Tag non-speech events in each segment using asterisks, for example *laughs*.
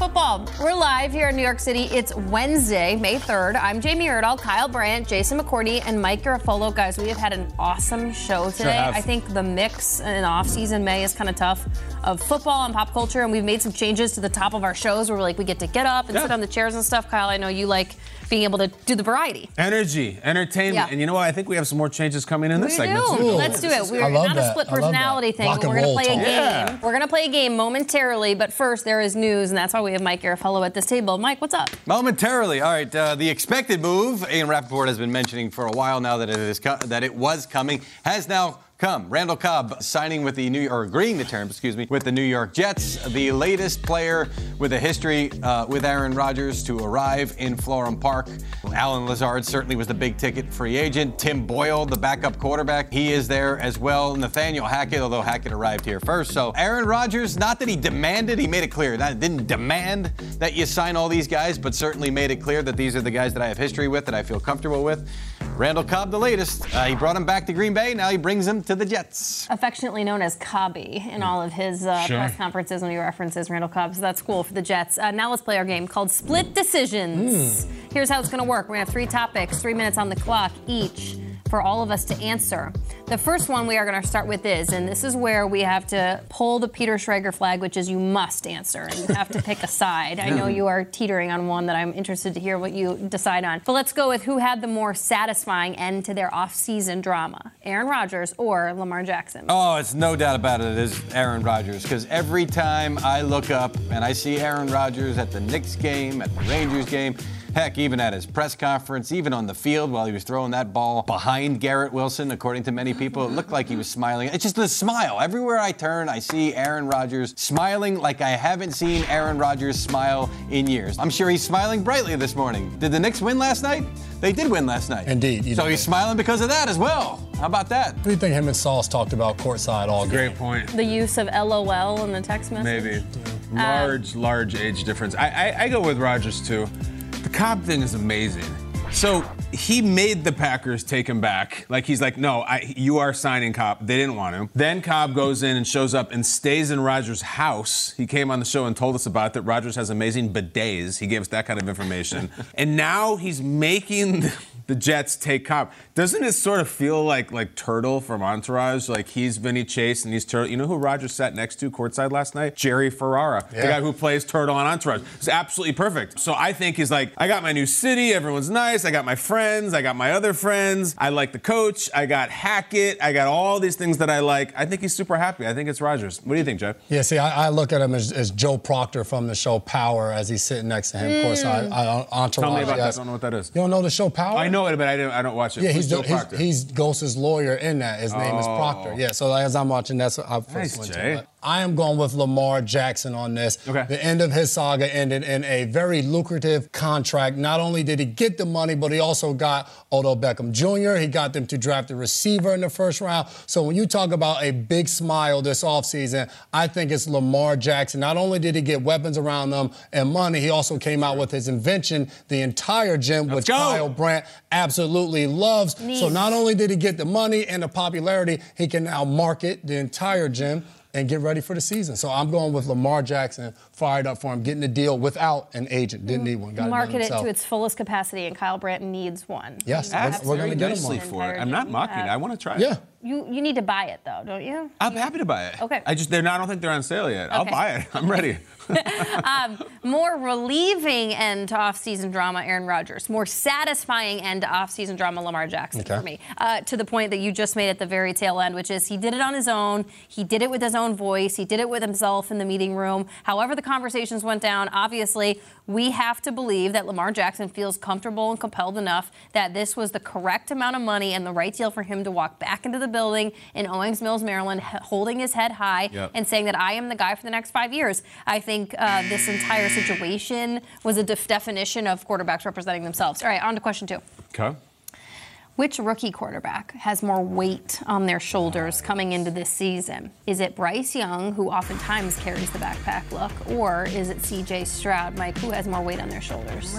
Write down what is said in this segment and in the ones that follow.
Football. We're live here in New York City. It's Wednesday, May 3rd. I'm Jamie Erdahl, Kyle Brandt, Jason McCourty, and Mike Garafolo. Guys, we have had an awesome show today. have. I think the mix in off-season May is kind of tough of football and pop culture, and we've made some changes to the top of our shows where we're like we get to get up and Yeah. sit on the chairs and stuff. Kyle, I know you like being able to do the variety. Energy, entertainment, Yeah. and you know what? I think we have some more changes coming in this We segment. do. too. Let's do it. We're I love not a split I love that. personality thing. Rock but We're going to roll play a game. Yeah. We're going to play a game momentarily, but first there is news, and that's why we have Mike Garafolo at this table. Mike, what's up? Momentarily, all right. Uh, the expected move, Ian Rapoport has been mentioning for a while now that it is co- that it was coming, has now come. Randall Cobb signing with the New or agreeing the terms, excuse me, with the New York Jets, the latest player with a history uh, with Aaron Rodgers to arrive in Florham Park. Allen Lazard certainly was the big ticket free agent. Tim Boyle, the backup quarterback, he is there as well. Nathaniel Hackett, although Hackett arrived here first. So Aaron Rodgers, not that he demanded, he made it clear. That didn't demand that you sign all these guys, but certainly made it clear that these are the guys that I have history with, that I feel comfortable with. Randall Cobb, the latest. Uh, he brought him back to Green Bay. Now he brings him to the Jets. affectionately known as Cobby in all of his uh, Sure. press conferences when he references Randall Cobb. So that's cool for the Jets. Uh, now let's play our game called Split Decisions. Here's how it's going to work. We're going to have three topics, three minutes on the clock each for all of us to answer. The first one we are going to start with is, and this is where we have to pull the Peter Schrager flag, which is you must answer. and You have to pick a side. I know you are teetering on one that I'm interested to hear what you decide on. But let's go with who had the more satisfying end to their off-season drama, Aaron Rodgers or Lamar Jackson. Oh, it's no doubt about it. It is Aaron Rodgers because every time I look up and I see Aaron Rodgers at the Knicks game, at the Rangers game, heck, even at his press conference, even on the field while he was throwing that ball behind Garrett Wilson, according to many people, it looked like he was smiling. It's just the smile. Everywhere I turn, I see Aaron Rodgers smiling like I haven't seen Aaron Rodgers smile in years. I'm sure he's smiling brightly this morning. Did the Knicks win last night? They did win last night. Indeed, So did. he's smiling because of that as well. How about that? What do you think him and Sauce talked about courtside all game? Great point. the use of LOL in the text message? Maybe. Large, large age difference. I, I, I go with Rodgers too. The Cobb thing is amazing. So he made the Packers take him back. Like he's like, no, I, you are signing Cobb. They didn't want him. Then Cobb goes in and shows up and stays in Rodgers' house. He came on the show and told us about that. Rodgers has amazing bidets. He gave us that kind of information. *laughs* and now he's making the Jets take Cobb. Doesn't it sort of feel like like Turtle from Entourage? Like he's Vinny Chase and he's Turtle. You know who Rodgers sat next to courtside last night? Jerry Ferrara, the guy who plays Turtle on Entourage. It's absolutely perfect. So I think he's like, I got my new city. Everyone's nice. I got my friends. I got my other friends. I like the coach. I got Hackett. I got all these things that I like. I think he's super happy. I think it's Rodgers. What do you think, Jeff? Yeah, see, I, I look at him as, as Joe Proctor from the show Power as he's sitting next to him. Of course, mm. I, I, Entourage. Tell me about that. I don't know what that is. You don't know the show Power? I know it, but I don't, I don't watch it. Yeah, he's, Joe he's, Proctor? he's Ghost's lawyer in that. His name is Oh. Proctor. Yeah, so as I'm watching, that's what I first nice, went Jay. to. I am going with Lamar Jackson on this. Okay. The end of his saga ended in a very lucrative contract. Not only did he get the money, but he also got Odell Beckham Jr. He got them to draft a receiver in the first round. So when you talk about a big smile this offseason, I think it's Lamar Jackson. Not only did he get weapons around them and money, he also came out with his invention, the entire gym, which go. Kyle Brandt absolutely loves. So not only did he get the money and the popularity, he can now market the entire gym and get ready for the season. So I'm going with Lamar Jackson, fired up for him, getting the deal without an agent. Didn't need one. Got Market done it to its fullest capacity, and Kyle Brandt needs one. Yes, You we're- we're gonna get him one. for it. I'm not mocking it. Uh, I want to try it. You you need to buy it though, don't you? I'm happy to buy it. Okay. I just they're not. I don't think they're on sale yet. Okay. I'll buy it. I'm ready. *laughs* *laughs* More relieving end to off-season drama, Aaron Rodgers. More satisfying end to off-season drama, Lamar Jackson Okay. for me. Uh, to the point that you just made at the very tail end, which is he did it on his own. He did it with his own voice. He did it with himself in the meeting room. However, the conversations went down. Obviously, we have to believe that Lamar Jackson feels comfortable and compelled enough that this was the correct amount of money and the right deal for him to walk back into the building in Owings Mills, Maryland, holding his head high Yep. and saying that I am the guy for the next five years. I think uh, this entire situation was a def- definition of quarterbacks representing themselves. All right, on to question two. Okay. Which rookie quarterback has more weight on their shoulders coming into this season? Is it Bryce Young, who oftentimes carries the backpack look, or is it CJ Stroud, Mike, who has more weight on their shoulders?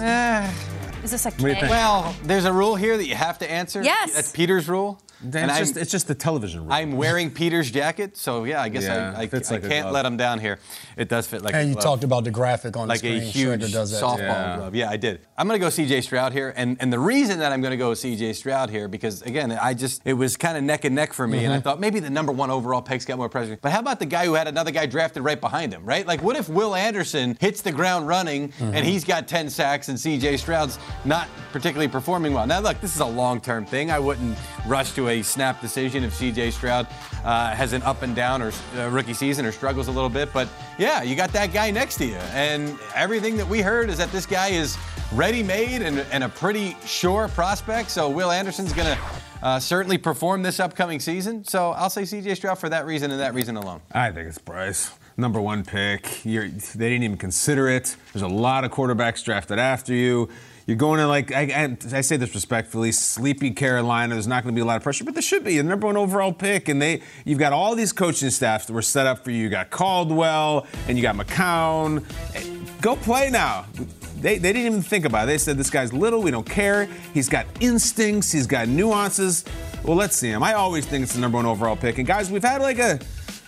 Is this a do you K? think? Well, there's a rule here that you have to answer. Yes. That's Peter's rule. Then and it's I'm, just it's just the television rule. I'm wearing Peter's jacket, so yeah, I guess Yeah, I, I, I like can't let him down here. It does fit like And a you talked about the graphic on like the a screen. huge Schrager does that. softball. Yeah. glove. Yeah, I did. I'm going to go CJ Stroud here, and and the reason that I'm going to go CJ Stroud here because again, I just it was kind of neck and neck for me, Mm-hmm. and I thought maybe the number one overall pick's got more pressure. But how about the guy who had another guy drafted right behind him, right? Like, what if Will Anderson hits the ground running Mm-hmm. and he's got 10 sacks and CJ Stroud's not particularly performing well? Now, look, this is a long-term thing. I wouldn't rush to a snap decision if CJ Stroud uh, has an up and down or uh, rookie season or struggles a little bit. But yeah, you got that guy next to you, and everything that we heard is that this guy is ready-made and, and a pretty sure prospect. So Will Anderson's going to uh, certainly perform this upcoming season. So I'll say CJ Stroud for that reason and that reason alone. I think it's Bryce. Number one pick. You're, they didn't even consider it. There's a lot of quarterbacks drafted after you. You're going to like I, I, say this respectfully, sleepy Carolina. There's not going to be a lot of pressure, but there should be a number one overall pick. And they, you've got all these coaching staffs that were set up for you. You got Caldwell and you got McCown. Go play now. They, they didn't even think about it. They said this guy's little. We don't care. He's got instincts. He's got nuances. Well, let's see him. I always think it's the number one overall pick. And guys, we've had like a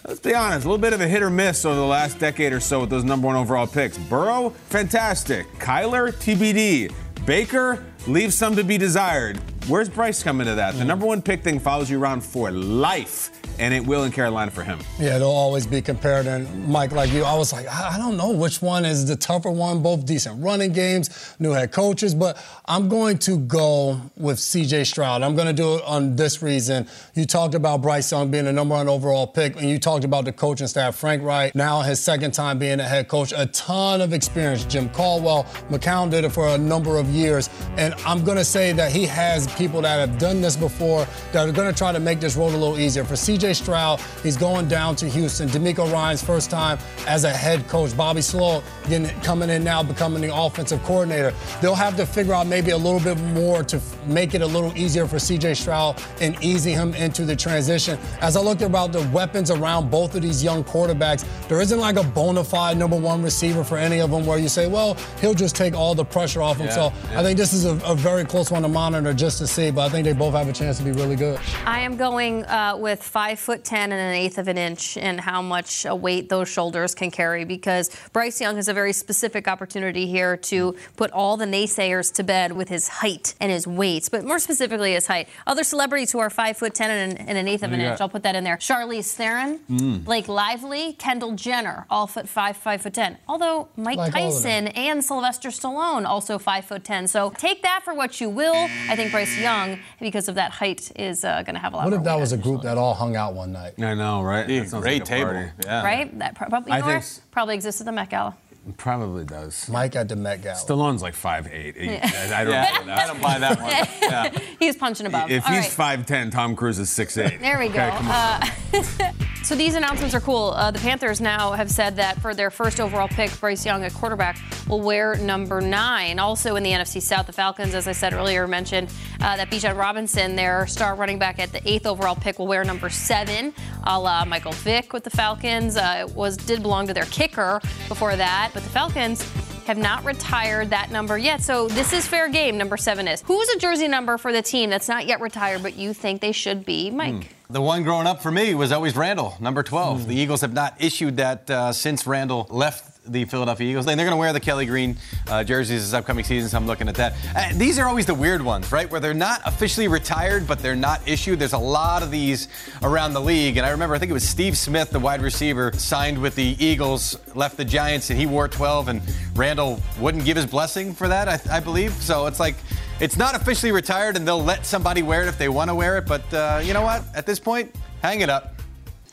Let's be honest, a little bit of a hit or miss over the last decade or so with those number one overall picks. Burrow, fantastic. Kyler, TBD. Baker, leaves some to be desired. Where's Bryce come into that? The hmm. number one pick thing follows you around for life, and it will in Carolina for him. Yeah, they'll always be compared. And Mike, like you, I was like, I I don't know which one is the tougher one. Both decent running games, new head coaches, but I'm going to go with C.J. Stroud. I'm going to do it on this reason. You talked about Bryce Young being the number one overall pick, and you talked about the coaching staff. Frank Reich, now his second time being a head coach, a ton of experience. Jim Caldwell, McCown did it for a number of years, and I'm going to say that he has people that have done this before that are going to try to make this road a little easier. For C.J. Stroud, he's going down to Houston. DeMeco Ryans' first time as a head coach. Bobby Slow getting, coming in now, becoming the offensive coordinator. They'll have to figure out maybe a little bit more to f- make it a little easier for C.J. Stroud and easing him into the transition. As I looked about the weapons around both of these young quarterbacks, there isn't like a bona fide number one receiver for any of them where you say, well, he'll just take all the pressure off him. so I think this is a, a very close one to monitor just to see, but I think they both have a chance to be really good. I am going uh, with five foot ten and an eighth of an inch and how much weight those shoulders can carry because Bryce Young has a very specific opportunity here to put all the naysayers to bed with his height and his weights, but more specifically his height. Other celebrities who are five foot ten and an, and an eighth of an you inch. I'll put that in there. Charlize Theron, Mm. Blake Lively, Kendall Jenner, all foot five, five foot ten. Although Mike Like all of them. Tyson and Sylvester Stallone also five foot ten. So take that for what you will. I think Bryce Young, because of that height, is uh, going to have a lot. What if that was a group that all hung out one night? I know, right? Be That great like a table. party. Yeah. right? That probably, you know think probably exists at the Met Gala. Probably does. Mike at the Met Gala. Stallone's like 5'8". He- I I don't Yeah, know I don't *laughs* buy that one. Yeah. He's punching above. If All he's right. 5'10", Tom Cruise is 6'8". *laughs* There we go. Okay, come on. Uh, *laughs* so these announcements are cool. Uh, the Panthers now have said that for their first overall pick, Bryce Young, a quarterback, will wear number nine. Also in the NFC South, the Falcons, as I said earlier, mentioned uh, that Bijan Robinson, their star running back at the eighth overall pick, will wear number seven, a la Michael Vick with the Falcons. Uh, it was did belong to their kicker before that, but the Falcons have not retired that number yet. So this is fair game. Number seven is. Who's a jersey number for the team that's not yet retired, but you think they should be? Mike. The one growing up for me was always Randall, number 12. The Eagles have not issued that uh, since Randall left the Philadelphia Eagles. And they're going to wear the Kelly Green uh, jerseys this upcoming season, so I'm looking at that. Uh, these are always the weird ones, right? Where they're not officially retired, but they're not issued. There's a lot of these around the league. And I remember, I think it was Steve Smith, the wide receiver, signed with the Eagles, left the Giants, and he wore 12, and Randall wouldn't give his blessing for that, I, I believe. So it's like, it's not officially retired, and they'll let somebody wear it if they want to wear it. But uh, you know what? At this point, hang it up.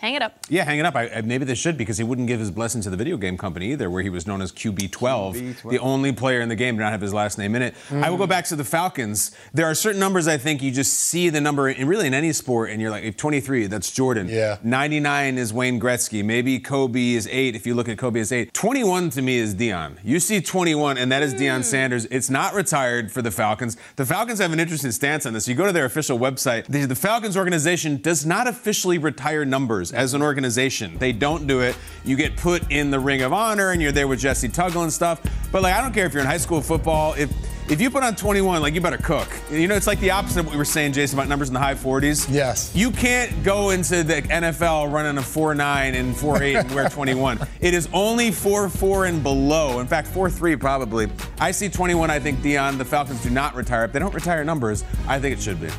Hang it up. Yeah, hang it up. I, I, maybe they should because he wouldn't give his blessing to the video game company either, where he was known as QB12, QB12. the only player in the game to not have his last name in it. Mm. I will go back to the Falcons. There are certain numbers I think you just see the number, and really in any sport, and you're like, 23, that's Jordan. Yeah. 99 is Wayne Gretzky. Maybe Kobe is eight if you look at Kobe as eight. 21 to me is Deion. You see 21, and that is Deion mm. Sanders. It's not retired for the Falcons. The Falcons have an interesting stance on this. You go to their official website. The, the Falcons organization does not officially retire numbers as an organization organization. They don't do it. You get put in the ring of honor and you're there with Jessie Tuggle and stuff. But like I don't care if you're in high school football, if if you put on 21, like you better cook. You know, it's like the opposite of what we were saying, Jason, about numbers in the high 40s. Yes. You can't go into the NFL running a 4-9 and 4-8 and wear *laughs* 21. It is only 4-4 and below. In fact, 4-3 probably. I see 21. I think Deion, The Falcons do not retire. If they don't retire numbers, I think it should be.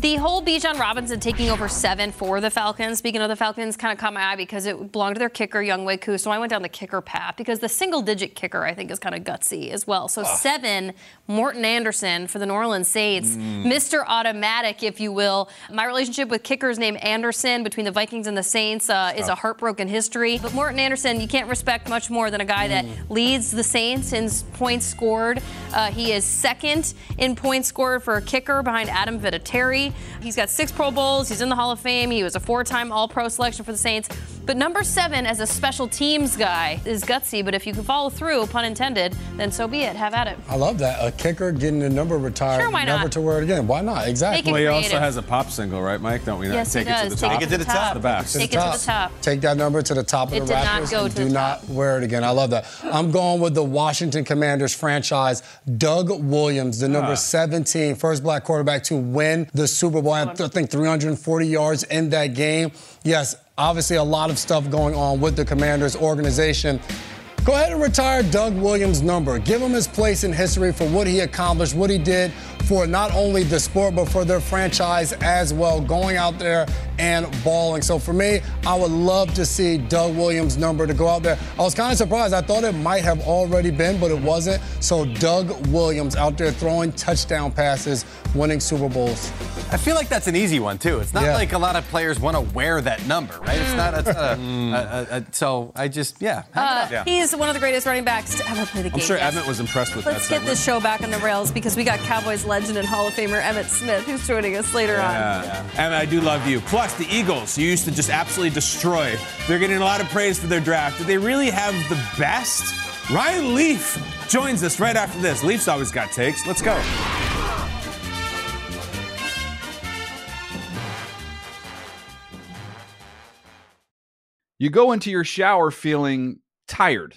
The whole Bijan Robinson taking over seven for the Falcons, speaking of the Falcons, kind of caught my eye because it belonged to their kicker, Younghoe Koo. So I went down the kicker path because the single digit kicker, I think, is kind of gutsy as well. So oh. seven, Morten Andersen for the New Orleans Saints, mm. Mr. Automatic, if you will. My relationship with kickers named Anderson between the Vikings and the Saints uh, is a heartbroken history. But Morten Andersen, you can't respect much more than a guy mm. that leads the Saints in points scored. Uh, he is second in points scored for a kicker behind Adam Vinatieri. He's got six Pro Bowls. He's in the Hall of Fame. He was a four time All Pro selection for the Saints. But number seven, as a special teams guy, is gutsy. But if you can follow through, pun intended, then so be it. Have at it. I love that. A kicker getting the number retired, sure, why never not? to wear it again. Why not? Exactly. Well, he also has a pop single, right, Mike? Don't we? Yes, Take he it does. to the top. Take it to the top. The back. Take it to the top. Take that number to the top of it the did Raptors. Not go and do the not top. wear it again. I love that. I'm going with the Washington Commanders franchise. Doug Williams, the number ah. 17, first black quarterback to win the Super Bowl. I think 340 yards in that game. Yes, obviously a lot of stuff going on with the Commanders organization. Go ahead and retire Doug Williams' number. Give him his place in history for what he accomplished, what he did for not only the sport, but for their franchise as well, going out there and balling. So for me, I would love to see Doug Williams' number to go out there. I was kind of surprised. I thought it might have already been, but it wasn't. So Doug Williams out there throwing touchdown passes, winning Super Bowls. I feel like that's an easy one too. It's not yeah. like a lot of players want to wear that number, right? It's not. It's not a, a, a, so I just yeah. Uh, yeah. He's one of the greatest running backs to ever play the game. I'm sure Emmitt was impressed with Let's that. Let's get this show back on the rails because we got Cowboys legend and Hall of Famer Emmitt Smith who's joining us later yeah. on. Yeah. Emmitt, I do love you. Plus the Eagles, you used to just absolutely destroy. They're getting a lot of praise for their draft. Do they really have the best? Ryan Leaf joins us right after this. Leaf's always got takes. Let's go. You go into your shower feeling tired,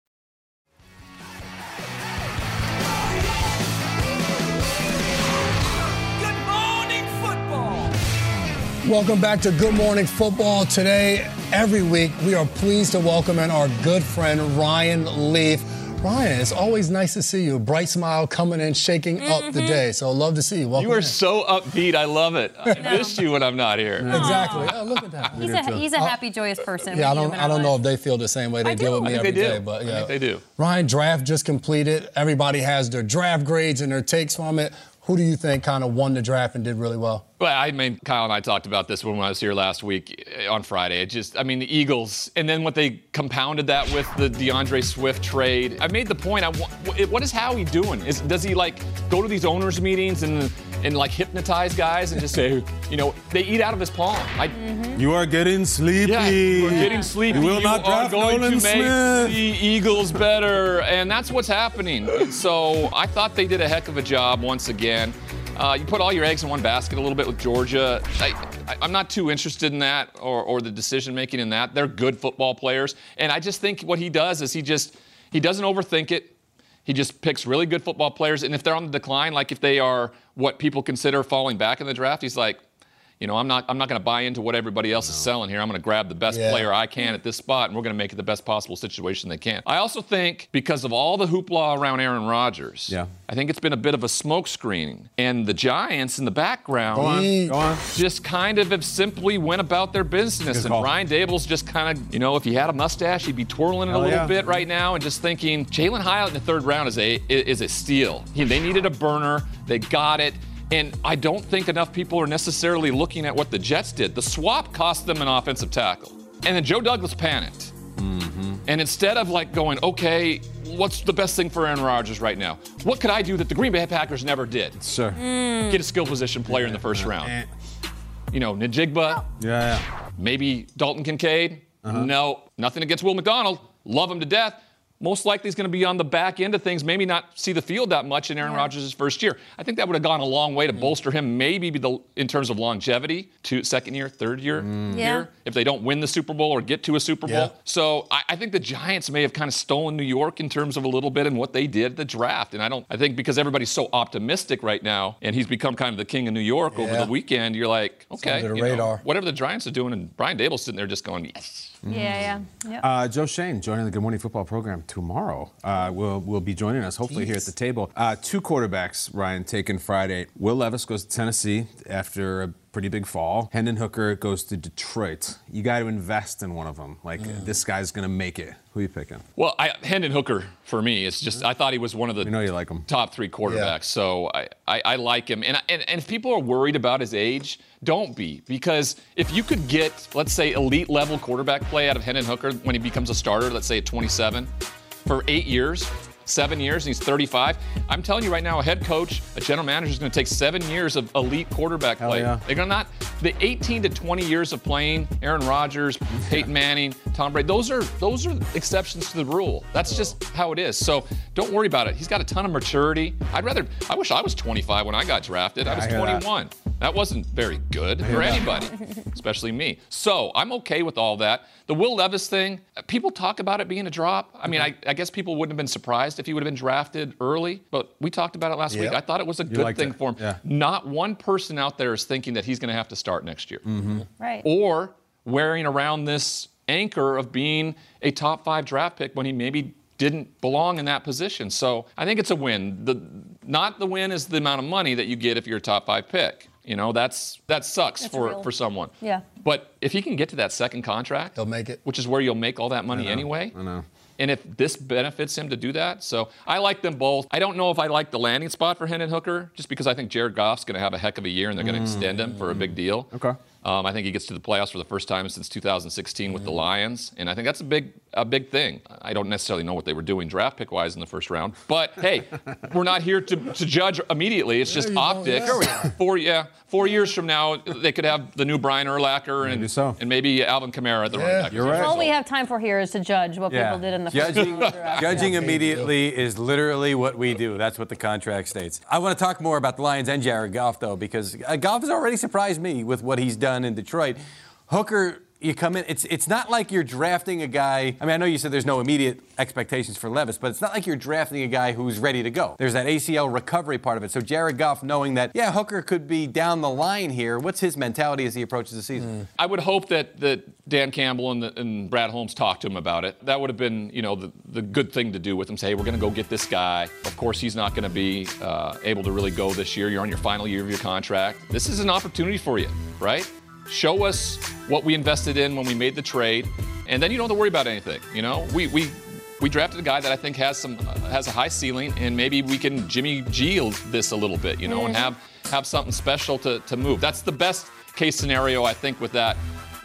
Welcome back to Good Morning Football. Today, every week, we are pleased to welcome in our good friend Ryan Leaf. Ryan, it's always nice to see you. Bright smile coming in, shaking mm-hmm. up the mm-hmm. day. So love to see you. Welcome you are in. so upbeat. I love it. I miss you when I'm not here. *laughs* Exactly. Oh, look at that. He's a, he's a happy, joyous person. Yeah, I don't, I don't know if they feel the same way they deal with me every day, but yeah, they do. Ryan, draft just completed. Everybody has their draft grades and their takes from it. Who do you think kind of won the draft and did really well? Well, I mean, Kyle and I talked about this when I was here last week eh, on Friday. It just, I mean, the Eagles, and then what they compounded that with the D'Andre Swift trade. I made the point. I, what is Howie doing? Is, does he like go to these owners' meetings and and like hypnotize guys and just say, you know, they eat out of his palm. I, You are getting sleepy. yeah, we're getting sleepy. You will not are draft going Nolan to make Smith. the Eagles better, and that's what's happening. And so I thought they did a heck of a job once again. Uh, you put all your eggs in one basket a little bit with Georgia. I, I, I'm not too interested in that or, or the decision making in that. They're good football players, and I just think what he does is he just he doesn't overthink it. He just picks really good football players, and if they're on the decline, like if they are what people consider falling back in the draft, he's like, you know, I'm not I'm not going to buy into what everybody else is selling here. I'm going to grab the best Yeah. player I can at this spot, and we're going to make it the best possible situation they can. I also think because of all the hoopla around Aaron Rodgers, Yeah. I think it's been a bit of a smokescreen, and the Giants in the background Go on. Go on. just kind of have simply went about their business. And. Ryan Daboll's just kind of, you know, if he had a mustache, he'd be twirling it Hell a little yeah. bit right now and just thinking Jalin Hyatt in the third round is a is a steal. He, they needed a burner. They got it. And I don't think enough people are necessarily looking at what the Jets did. The swap cost them an offensive tackle. And then Joe Douglas panicked. Mm-hmm. And instead of like going, okay, what's the best thing for Aaron Rodgers right now? What could I do that the Green Bay Packers never did? Sure. Mm. Get a skill position player in the first round. Eh. You know, Njigba, oh. Yeah, yeah. maybe Dalton Kincaid. Uh-huh. No, nothing against Will McDonald. Love him to death. Most likely he's going to be on the back end of things, maybe not see the field that much in Aaron Rodgers' first year. I think that would have gone a long way to bolster him, maybe the, in terms of longevity to second year, third year, Yeah. year, if they don't win the Super Bowl or get to a Super Bowl. Yeah. So I, I think the Giants may have kind of stolen New York in terms of a little bit and what they did at the draft. And I don't, I think because everybody's so optimistic right now, and he's become kind of the king of New York over the weekend, you're like, okay, under the you know, radar. whatever the Giants are doing, and Brian Daboll's sitting there just going, yes. Yeah, yeah. Yep. Uh, Joe Schoen joining the Good Morning Football program tomorrow. Uh, will will be joining us hopefully here at the table. Uh, two quarterbacks, Ryan, taken Friday. Will Levis goes to Tennessee after a pretty big fall. Hendon Hooker goes to Detroit. You got to invest in one of them. Like this guy's gonna make it. Who are you picking? Well, I, Hendon Hooker for me is just I thought he was one of the We know you like him. top three quarterbacks, so I, I, I like him. And, and and if people are worried about his age, don't be because if you could get let's say elite level quarterback play out of Hendon Hooker when he becomes a starter, let's say at 27, for eight years. Seven years, and he's 35. I'm telling you right now, a head coach, a general manager is going to take seven years of elite quarterback Hell play. yeah. They're going to not the 18 to 20 years of playing Aaron Rodgers, Peyton Manning, Tom Brady. Those are those are exceptions to the rule. That's just how it is. So don't worry about it. He's got a ton of maturity. I'd rather. I wish I was 25 when I got drafted. I was I hear that. 21. That. wasn't very good for anybody, *laughs* especially me. So I'm okay with all that. The Will Levis thing, people talk about it being a drop. I mean, I, I guess people wouldn't have been surprised if he would have been drafted early, but we talked about it last week. I thought it was a good thing it. for him. Yeah. Not one person out there is thinking that he's going to have to start next year Right. or wearing around this anchor of being a top five draft pick when he maybe didn't belong in that position. So I think it's a win. The not the win is the amount of money that you get if you're a top five pick. You know, that's that sucks That's for, real. for someone. Yeah. But if he can get to that second contract, He'll make it. which is where you'll make all that money anyway. I know. And if this benefits him to do that, so I like them both. I don't know if I like the landing spot for Hendon Hooker, just because I think Jared Goff's going to have a heck of a year and they're going to mm. extend him for a big deal. Okay. Um, I think he gets to the playoffs for the first time since 2016 with the Lions, and I think that's a big, a big thing. I don't necessarily know what they were doing draft pick wise in the first round, but hey, *laughs* we're not here to, to judge immediately. It's just you don't, optics. yeah. Four, yeah, four years from now, they could have the new Brian Urlacher and Maybe so. and maybe Alvin Kamara at the Yeah. running back. You're right. All we have time for here is to judge what people did in the first judging, round of the draft. judging Yeah. immediately is literally what we do. That's what the contract states. I want to talk more about the Lions and Jared Goff, though, because uh, Goff has already surprised me with what he's done in Detroit. Hooker, you come in. It's it's not like you're drafting a guy. I mean, I know you said there's no immediate expectations for Levis, but it's not like you're drafting a guy who's ready to go. There's that ACL recovery part of it. So Jared Goff, knowing that, yeah, Hooker could be down the line here. What's his mentality as he approaches the season? I would hope that, that Dan Campbell and, the, and Brad Holmes talked to him about it. That would have been, you know, the, the good thing to do with him. Say, hey, we're going to go get this guy. Of course, he's not going to be uh, able to really go this year. You're on your final year of your contract. This is an opportunity for you, right? Show us what we invested in when we made the trade, and then you don't have to worry about anything. You know, we we we drafted a guy that I think has some uh, has a high ceiling, and maybe we can Jimmy G this a little bit, you know, and have have something special to, to move. That's the best case scenario, I think, with that.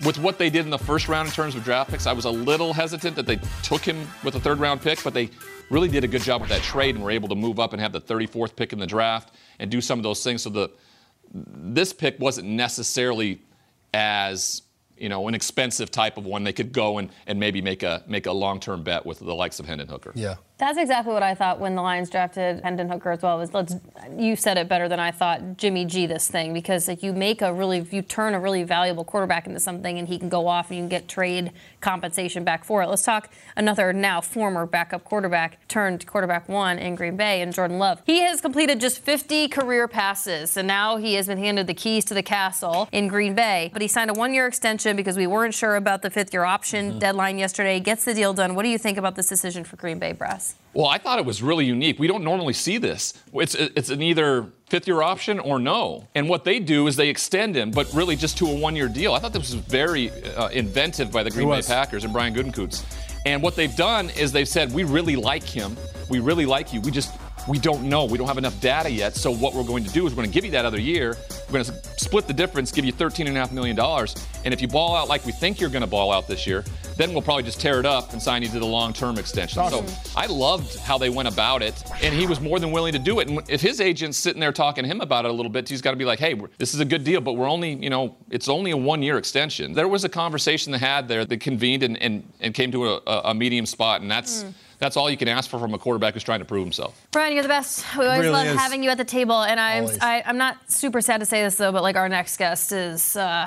With what they did in the first round in terms of draft picks, I was a little hesitant that they took him with a third round pick, but they really did a good job with that trade and were able to move up and have the 34th pick in the draft and do some of those things. So the this pick wasn't necessarily as you know, an expensive type of one they could go and, and maybe make a make a long term bet with the likes of Hendon Hooker. Yeah. That's exactly what I thought when the Lions drafted Hendon Hooker as well. Was let's you said it better than I thought. Jimmy G this thing because like you make a really you turn a really valuable quarterback into something and he can go off and you can get trade compensation back for it. Let's talk another now former backup quarterback turned quarterback one in Green Bay and Jordan Love. He has completed just 50 career passes and now he has been handed the keys to the castle in Green Bay. But he signed a one-year extension because we weren't sure about the fifth-year option mm-hmm. deadline yesterday. Gets the deal done. What do you think about this decision for Green Bay, Brass? Well, I thought it was really unique. We don't normally see this. It's it's an either fifth year option or no. And what they do is they extend him, but really just to a one year deal. I thought this was very uh, inventive by the Green Bay Packers and Brian Gutekunst. And what they've done is they've said, we really like him. We really like you. We just we don't know. We don't have enough data yet. So what we're going to do is we're going to give you that other year. We're going to split the difference, give you $13.5 million. And if you ball out like we think you're going to ball out this year, then we'll probably just tear it up and sign you to the long-term extension. Awesome. So I loved how they went about it, and he was more than willing to do it. And if his agent's sitting there talking to him about it a little bit, he's got to be like, "Hey, this is a good deal, but we're only, you know, it's only a one-year extension." There was a conversation they had there. They convened and, and, and came to a, a medium spot, and that's. Mm that's all you can ask for from a quarterback who's trying to prove himself. Brian, you're the best. We always really love is. having you at the table, and I'm I, am i am not super sad to say this though, but like our next guest is uh,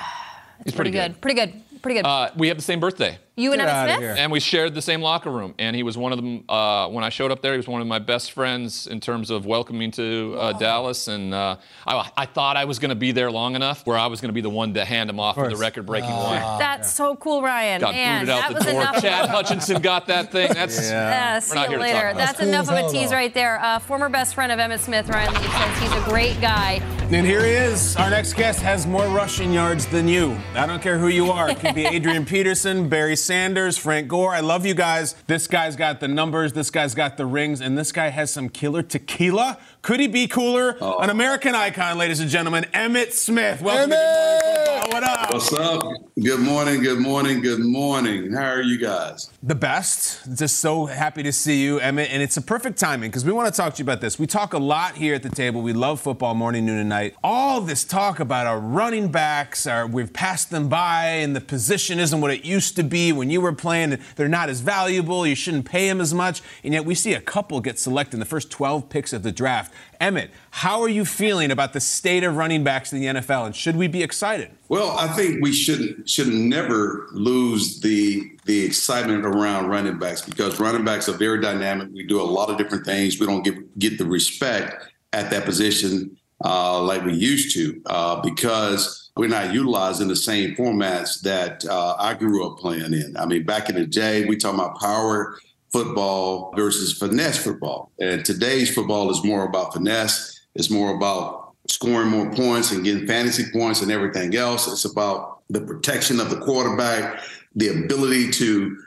He's pretty, pretty good. good. Pretty good. Pretty good. Uh, we have the same birthday. You and Emmitt Smith? And we shared the same locker room. And he was one of them, uh, when I showed up there, he was one of my best friends in terms of welcoming to uh, Dallas. And uh, I, I, thought I was going to be there long enough where I was going to be the one to hand him off for the record breaking one. That's yeah. so cool, Ryan. Got and booted out the door. Chad *laughs* Hutchinson got that thing. That's, yeah. Uh, see you later. That's, That's enough of a tease though. right there. Uh, former best friend of Emmitt Smith, Ryan Leaf, says he's a great guy. And here he is. Our next guest has more rushing yards than you. I don't care who you are. It could be *laughs* Adrian Peterson, Barry Sanders, Frank Gore. I love you guys. This guy's got the numbers, this guy's got the rings, and this guy has some killer tequila. Could he be cooler? Oh. An American icon, ladies and gentlemen, Emmitt Smith. Welcome Emmitt! What up? What's up? Good morning, good morning, good morning. How are you guys? The best. Just so happy to see you, Emmitt. And it's a perfect timing because we want to talk to you about this. We talk a lot here at the table. We love football morning, noon, and night. All this talk about our running backs, our, we've passed them by, and the position isn't what it used to be when you were playing. They're not as valuable. You shouldn't pay them as much. And yet we see a couple get selected in the first 12 picks of the draft. Emmitt, how are you feeling about the state of running backs in the NFL, and should we be excited? Well, I think we shouldn't should never lose the the excitement around running backs because running backs are very dynamic. We do a lot of different things. We don't get get the respect at that position uh, like we used to uh, because we're not utilizing the same formats that uh, I grew up playing in. I mean, back in the day, we talk about power football versus finesse football. And today's football is more about finesse. It's more about scoring more points and getting fantasy points and everything else. It's about the protection of the quarterback, the ability to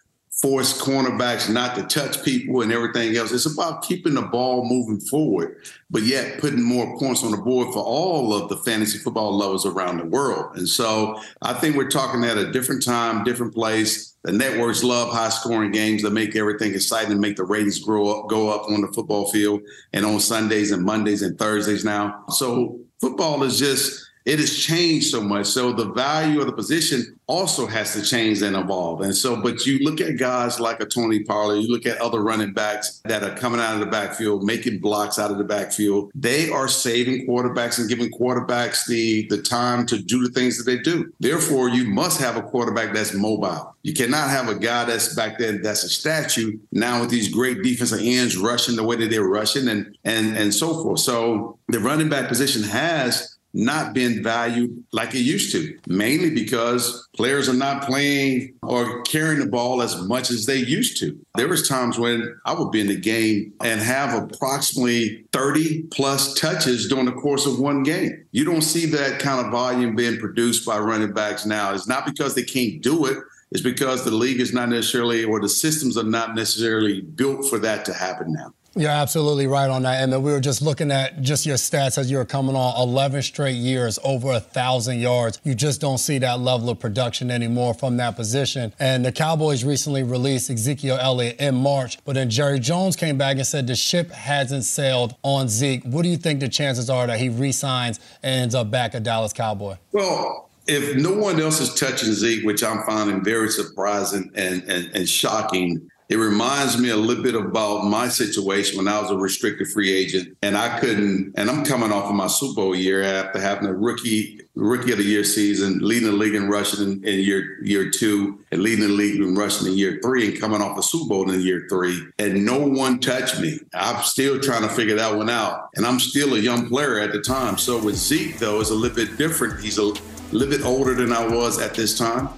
force cornerbacks not to touch people and everything else. It's about keeping the ball moving forward, but yet putting more points on the board for all of the fantasy football lovers around the world. And so I think we're talking at a different time, different place. The networks love high scoring games that make everything exciting and make the ratings grow up, go up on the football field and on Sundays and Mondays and Thursdays now. So football is just it has changed so much. So the value of the position also has to change and evolve. And so, but you look at guys like a Tony Pollard, you look at other running backs that are coming out of the backfield, making blocks out of the backfield. They are saving quarterbacks and giving quarterbacks the the time to do the things that they do. Therefore, you must have a quarterback that's mobile. You cannot have a guy that's back there that's a statue now with these great defensive ends rushing the way that they're rushing and and and so forth. So the running back position has not been valued like it used to, mainly because players are not playing or carrying the ball as much as they used to. There was times when I would be in the game and have approximately 30 plus touches during the course of one game. You don't see that kind of volume being produced by running backs now. It's not because they can't do it. It's because the league is not necessarily, or the systems are not necessarily built for that to happen now. You're absolutely right on that. And then we were just looking at just your stats as you were coming on 11 straight years, over a thousand yards. You just don't see that level of production anymore from that position. And the Cowboys recently released Ezekiel Elliott in March, but then Jerry Jones came back and said the ship hasn't sailed on Zeke. What do you think the chances are that he resigns and ends up back a Dallas Cowboy? Well, if no one else is touching Zeke, which I'm finding very surprising and, and, and shocking, it reminds me a little bit about my situation when I was a restricted free agent and I couldn't, and I'm coming off of my Super Bowl year after having a rookie rookie of the year season, leading the league in rushing in, in, year year two, and leading the league in rushing in year three, and coming off a Super Bowl in year three, and no one touched me. I'm still trying to figure that one out, and I'm still a young player at the time. So with Zeke though, it's a little bit different. He's a little bit older than I was at this time.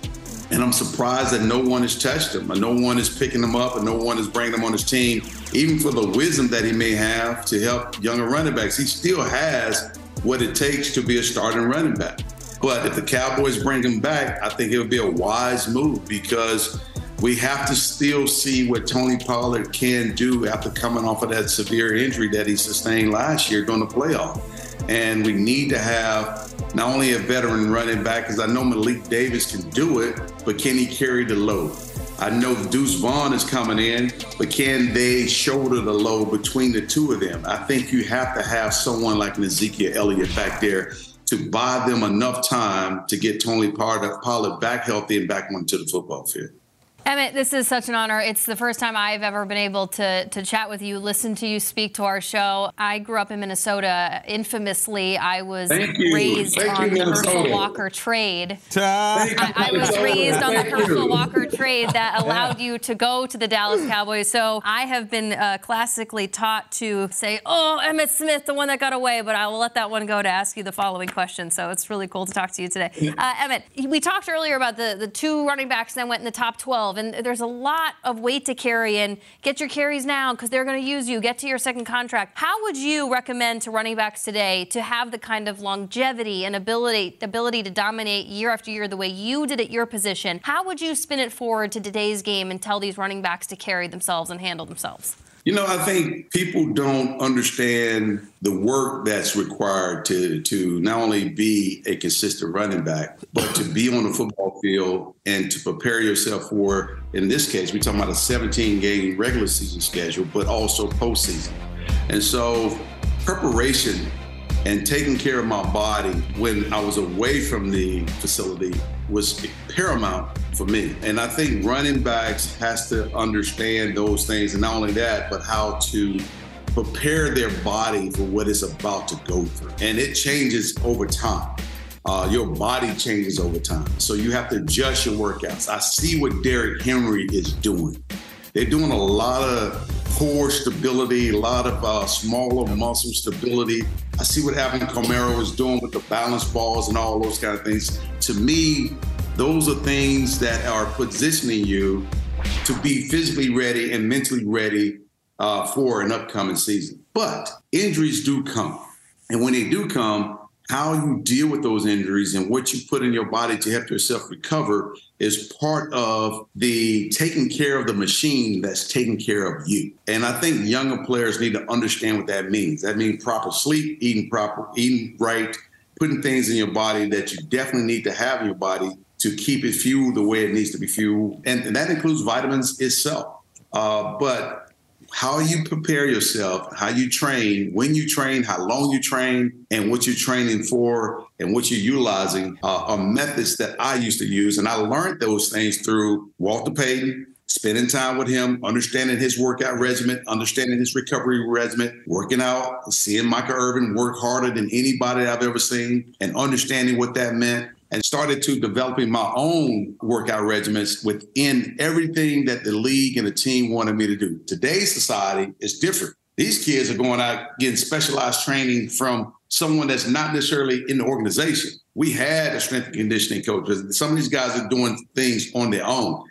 And I'm surprised that no one has touched him, and no one is picking him up, and no one is bringing him on his team, even for the wisdom that he may have to help younger running backs. He still has what it takes to be a starting running back. But if the Cowboys bring him back, I think it would be a wise move because we have to still see what Tony Pollard can do after coming off of that severe injury that he sustained last year during the playoff. And we need to have not only a veteran running back, because I know Malik Davis can do it, but can he carry the load? I know Deuce Vaughn is coming in, but can they shoulder the load between the two of them? I think you have to have someone like an Ezekiel Elliott back there to buy them enough time to get Tony Pollard back healthy and back onto the football field. Emmitt, this is such an honor. It's the first time I've ever been able to, to chat with you, listen to you speak to our show. I grew up in Minnesota. Infamously, I was raised Thank on you, the Herschel Walker trade. I, I, was raised on the Herschel Walker trade that allowed you to go to the Dallas Cowboys. So I have been uh, classically taught to say, oh, Emmitt Smith, the one that got away, but I will let that one go to ask you the following question. So it's really cool to talk to you today. Uh, Emmitt, we talked earlier about the, the two running backs that went in the top 12 and there's a lot of weight to carry. And get your carries now because they're going to use you. Get to your second contract. How would you recommend to running backs today to have the kind of longevity and ability ability to dominate year after year the way you did at your position? How would you spin it forward to today's game and tell these running backs to carry themselves and handle themselves? You know, I think people don't understand the work that's required to to not only be a consistent running back, but to be on the football field and to prepare yourself for, in this case, we're talking about a 17 game regular season schedule, but also postseason. And so preparation and taking care of my body when I was away from the facility was paramount for me. And I think running backs has to understand those things, and not only that, but how to prepare their body for what it's about to go through. And it changes over time. Uh, your body changes over time. So you have to adjust your workouts. I see what Derrick Henry is doing. They're doing a lot of core stability, a lot of uh, smaller muscle stability. I see what Alvin Kamara is doing with the balance balls and all those kind of things. To me, those are things that are positioning you to be physically ready and mentally ready uh, for an upcoming season. But injuries do come. And when they do come, how you deal with those injuries and what you put in your body to help yourself recover is part of the taking care of the machine that's taking care of you. And I think younger players need to understand what that means. That means proper sleep, eating proper, eating right, putting things in your body that you definitely need to have in your body to keep it fueled the way it needs to be fueled. And, and that includes vitamins itself. Uh, but how you prepare yourself, how you train, when you train, how long you train, and what you're training for, and what you're utilizing uh, are methods that I used to use. And I learned those things through Walter Payton, spending time with him, understanding his workout regimen, understanding his recovery regimen, working out, seeing Michael Irvin work harder than anybody I've ever seen, and understanding what that meant and started to developing my own workout regimens within everything that the league and the team wanted me to do. Today's society is different. These kids are going out getting specialized training from someone that's not necessarily in the organization. We had a strength and conditioning coach. Some of these guys are doing things on their own.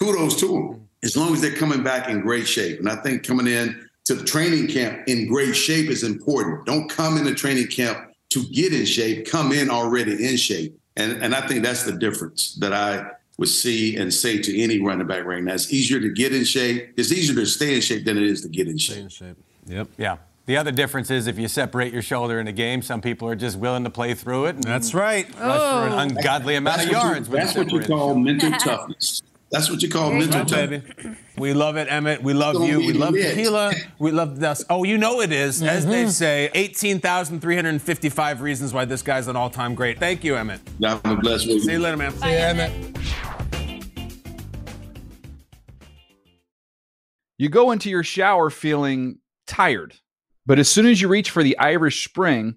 Kudos to them, as long as they're coming back in great shape. And I think coming in to the training camp in great shape is important. Don't come in the training camp to get in shape. Come in already in shape. And, and I think that's the difference that I would see and say to any running back right now. It's easier to get in shape. It's easier to stay in shape than it is to get in shape. In shape. Yep. Yeah. The other difference is if you separate your shoulder in a game, some people are just willing to play through it. And That's right. Rush for an oh. ungodly amount That's of what you, yards. that's what you call mental toughness. That's what you call mental Right, baby. We love it, Emmitt. We love you. We love lit. tequila. We love this. Oh, you know it is. As they mm-hmm. say, 18,355 reasons why this guy's an all time great. Thank you, Emmitt. God bless you. See you later, man. Yeah, man. You go into your shower feeling tired, but as soon as you reach for the Irish Spring,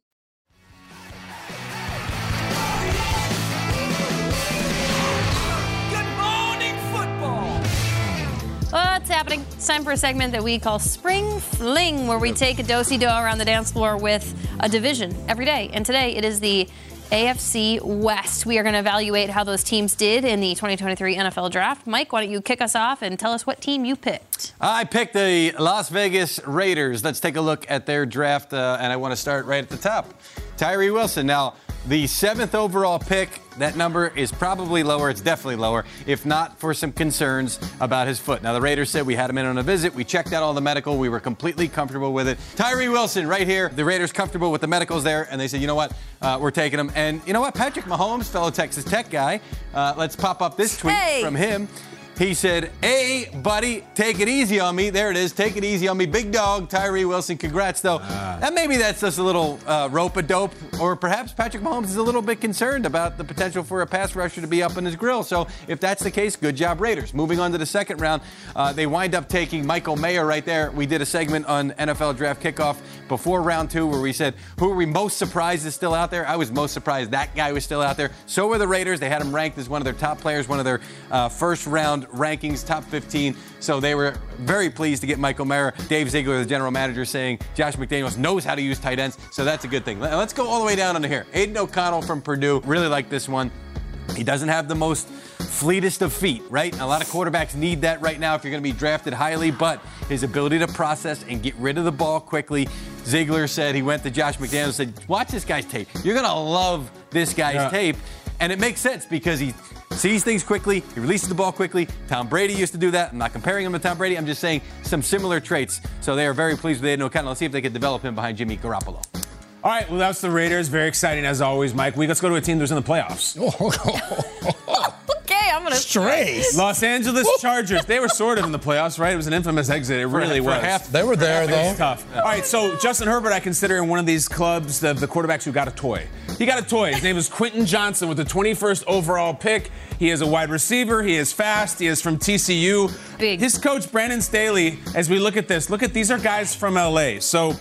Happening? It's time for a segment that we call Spring Fling, where we take a dosey do around the dance floor with a division every day. And today it is the AFC West. We are going to evaluate how those teams did in the 2023 NFL Draft. Mike, why don't you kick us off and tell us what team you picked? I picked the Las Vegas Raiders. Let's take a look at their draft, uh, and I want to start right at the top. Tyree Wilson. Now, the seventh overall pick, that number is probably lower. It's definitely lower, if not for some concerns about his foot. Now, the Raiders said we had him in on a visit. We checked out all the medical. We were completely comfortable with it. Tyree Wilson, right here. The Raiders comfortable with the medicals there, and they said, you know what? Uh, we're taking him. And you know what? Patrick Mahomes, fellow Texas Tech guy, uh, let's pop up this tweet Hey. from him. He said, Hey, buddy, take it easy on me. There it is. Take it easy on me. Big dog, Tyree Wilson. Congrats, though. and maybe that's just a little uh, rope a dope, or perhaps Patrick Mahomes is a little bit concerned about the potential for a pass rusher to be up in his grill. So if that's the case, good job, Raiders. Moving on to the second round, uh, they wind up taking Michael Mayer right there. We did a segment on NFL draft kickoff before round two where we said, Who are we most surprised is still out there? I was most surprised that guy was still out there. So were the Raiders. They had him ranked as one of their top players, one of their uh, first round rankings, top 15. So they were very pleased to get Michael Mayer. Dave Ziegler, the general manager, saying Josh McDaniels knows how to use tight ends. So that's a good thing. Let- Let's go all the way down under here. Aidan O'Connell from Purdue. Really like this one. He doesn't have the most fleetest of feet, right? A lot of quarterbacks need that right now if you're going to be drafted highly, but his ability to process and get rid of the ball quickly. Ziegler said he went to Josh McDaniels and said, Watch this guy's tape. You're going to love this guy's Yeah. tape. And it makes sense because he sees things quickly, he releases the ball quickly. Tom Brady used to do that. I'm not comparing him to Tom Brady, I'm just saying some similar traits. So they are very pleased with Aidan O'Connell. Let's see if they can develop him behind Jimmy Garoppolo. All right, well, that's the Raiders. Very exciting as always, Mike. We let's go to a team that's in the playoffs. *laughs* Oh, okay, I'm going to. Strays. *laughs* Los Angeles Chargers. They were sort of in the playoffs, right? It was an infamous exit. It really for was. half- They were there, It's though. tough. All right, so Justin Herbert, I consider in one of these clubs the, the quarterbacks who got a toy. He got a toy. His name is Quentin Johnston with the 21st overall pick. He is a wide receiver. He is fast. He is from TCU. Big. His coach, Brandon Staley, as we look at this, look at these are guys from LA. So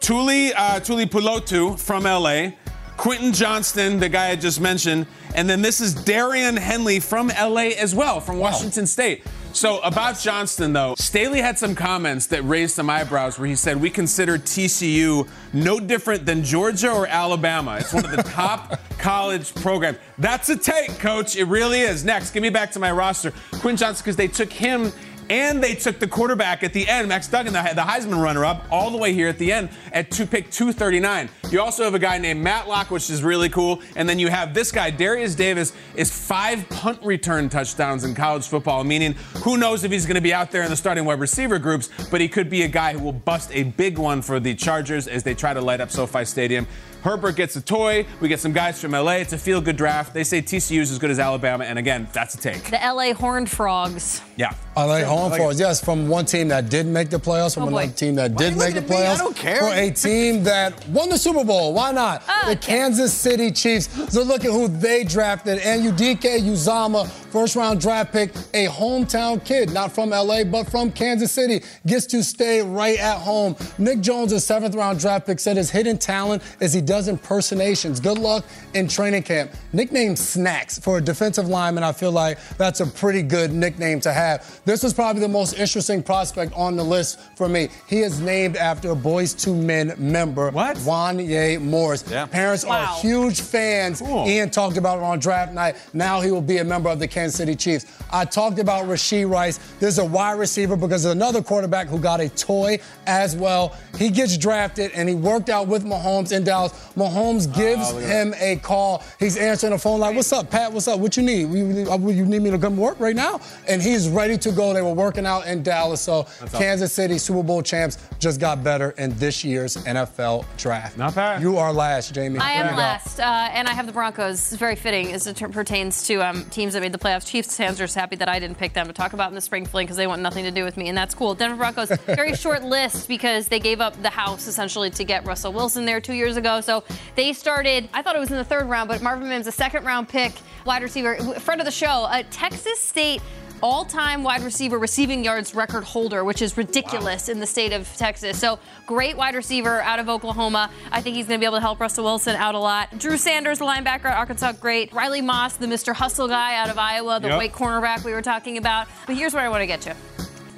Tuli, uh, Tuli Pulotu from LA. Quentin Johnston, the guy I just mentioned, and then this is Daiyan Henley from LA as well, from Washington State. So about Johnston, though, Staley had some comments that raised some eyebrows where he said we consider TCU no different than Georgia or Alabama. It's one of the *laughs* top college programs. That's a take, coach. It really is. Next, give me back to my roster. Quinn Johnston, because they took him and they took the quarterback at the end, Max Duggan, the, Heisman runner-up, all the way here at the end at two pick 239. You also have a guy named Matt Matlock, which is really cool, and then you have this guy, Derius Davis, is five punt return touchdowns in college football, meaning who knows if he's going to be out there in the starting wide receiver groups, but he could be a guy who will bust a big one for the Chargers as they try to light up SoFi Stadium. Herbert gets a toy. We get some guys from LA. It's a feel-good draft. They say TCU is as good as Alabama, and again, that's a take. The LA Horned Frogs. Yeah. I like home like for it. Yes, from one team that didn't make the playoffs, from Oh, another team that did make the looking at me? I playoffs. don't care. For a *laughs* team that won the Super Bowl. Why not? Oh, the okay. Kansas City Chiefs. So look at who they drafted. And Udike Uzama First round draft pick, a hometown kid, not from LA, but from Kansas City, gets to stay right at home. Nick Jones, a seventh round draft pick, said his hidden talent is he does impersonations. Good luck in training camp. Nicknamed Snacks for a defensive lineman, I feel like that's a pretty good nickname to have. This was probably the most interesting prospect on the list for me. He is named after a Boyz II Men member, What? Wanya Morris. Yeah. Parents Wow. are huge fans. Cool. Ian talked about it on draft night. Now he will be a member of the Kansas City Chiefs. I talked about Rashee Rice. There's a wide receiver because there's another quarterback who got a toy as well. He gets drafted and he worked out with Mahomes in Dallas. Mahomes gives him a call. He's answering the phone like, "What's up, Pat? What's up? What you need? You, you- you need me to come work right now?" And he's ready to go. They were working out in Dallas. So Kansas City Super Bowl champs just got better in this year's NFL draft. Not bad. You are last, Jamie. I There am last, uh, and I have the Broncos. It's very fitting as it ter- pertains to um, teams that made the playoffs. Chiefs fans are just happy that I didn't pick them to talk about in the spring fling because they want nothing to do with me, and that's cool. Denver Broncos, *laughs* very short list because they gave up the house essentially to get Russell Wilson there two years ago. So they started. I thought it was in the third round, but Marvin Mims, a second round pick, wide receiver, friend of the show, uh, Texas State all-time wide receiver receiving yards record holder, which is ridiculous in the state of Texas. So great wide receiver out of Oklahoma. I think he's going to be able to help Russell Wilson out a lot. Drew Sanders, the linebacker at Arkansas, great. Riley Moss, the Mr. Hustle guy out of Iowa, the Yep. white cornerback we were talking about. But here's where I want to get you.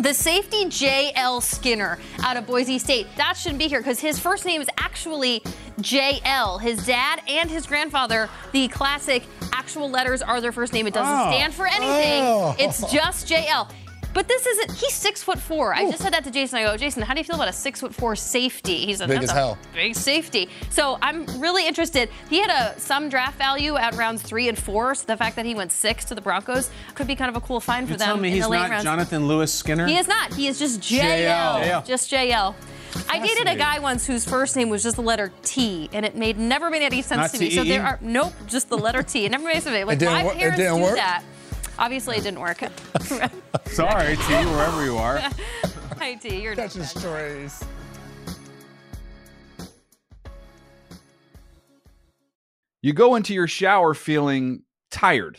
The safety J.L. Skinner out of Boise State. That shouldn't be here because his first name is actually J.L. His dad and his grandfather, the classic actual letters are their first name. It doesn't Oh. stand for anything. Oh. It's just J.L. But this isn't. He's six foot four. I just said that to Jason. I go, Jason, how do you feel about a six foot four safety? He said, Big that's as hell. big safety. So I'm really interested. He had a some draft value at rounds three and four. So the fact that he went six to the Broncos could be kind of a cool find for You them tell me in he's the late not rounds. Jonathan Lewis Skinner? He is not. He is just JL. JL. Just JL. I dated a guy once whose first name was just the letter T, and it made never made any sense Not to me. So there are nope, just the letter T. It never made sense to me. Like didn't my wor- it parents didn't do work? that. Obviously, it didn't work. *laughs* Sorry, T, wherever you are. *laughs* Hi T, you're not Catching bad. strays. You go into your shower feeling tired,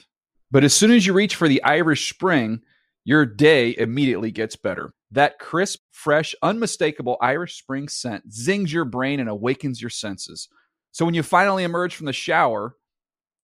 but as soon as you reach for the Irish Spring, your day immediately gets better. That crisp, fresh, unmistakable Irish Spring scent zings your brain and awakens your senses. So when you finally emerge from the shower,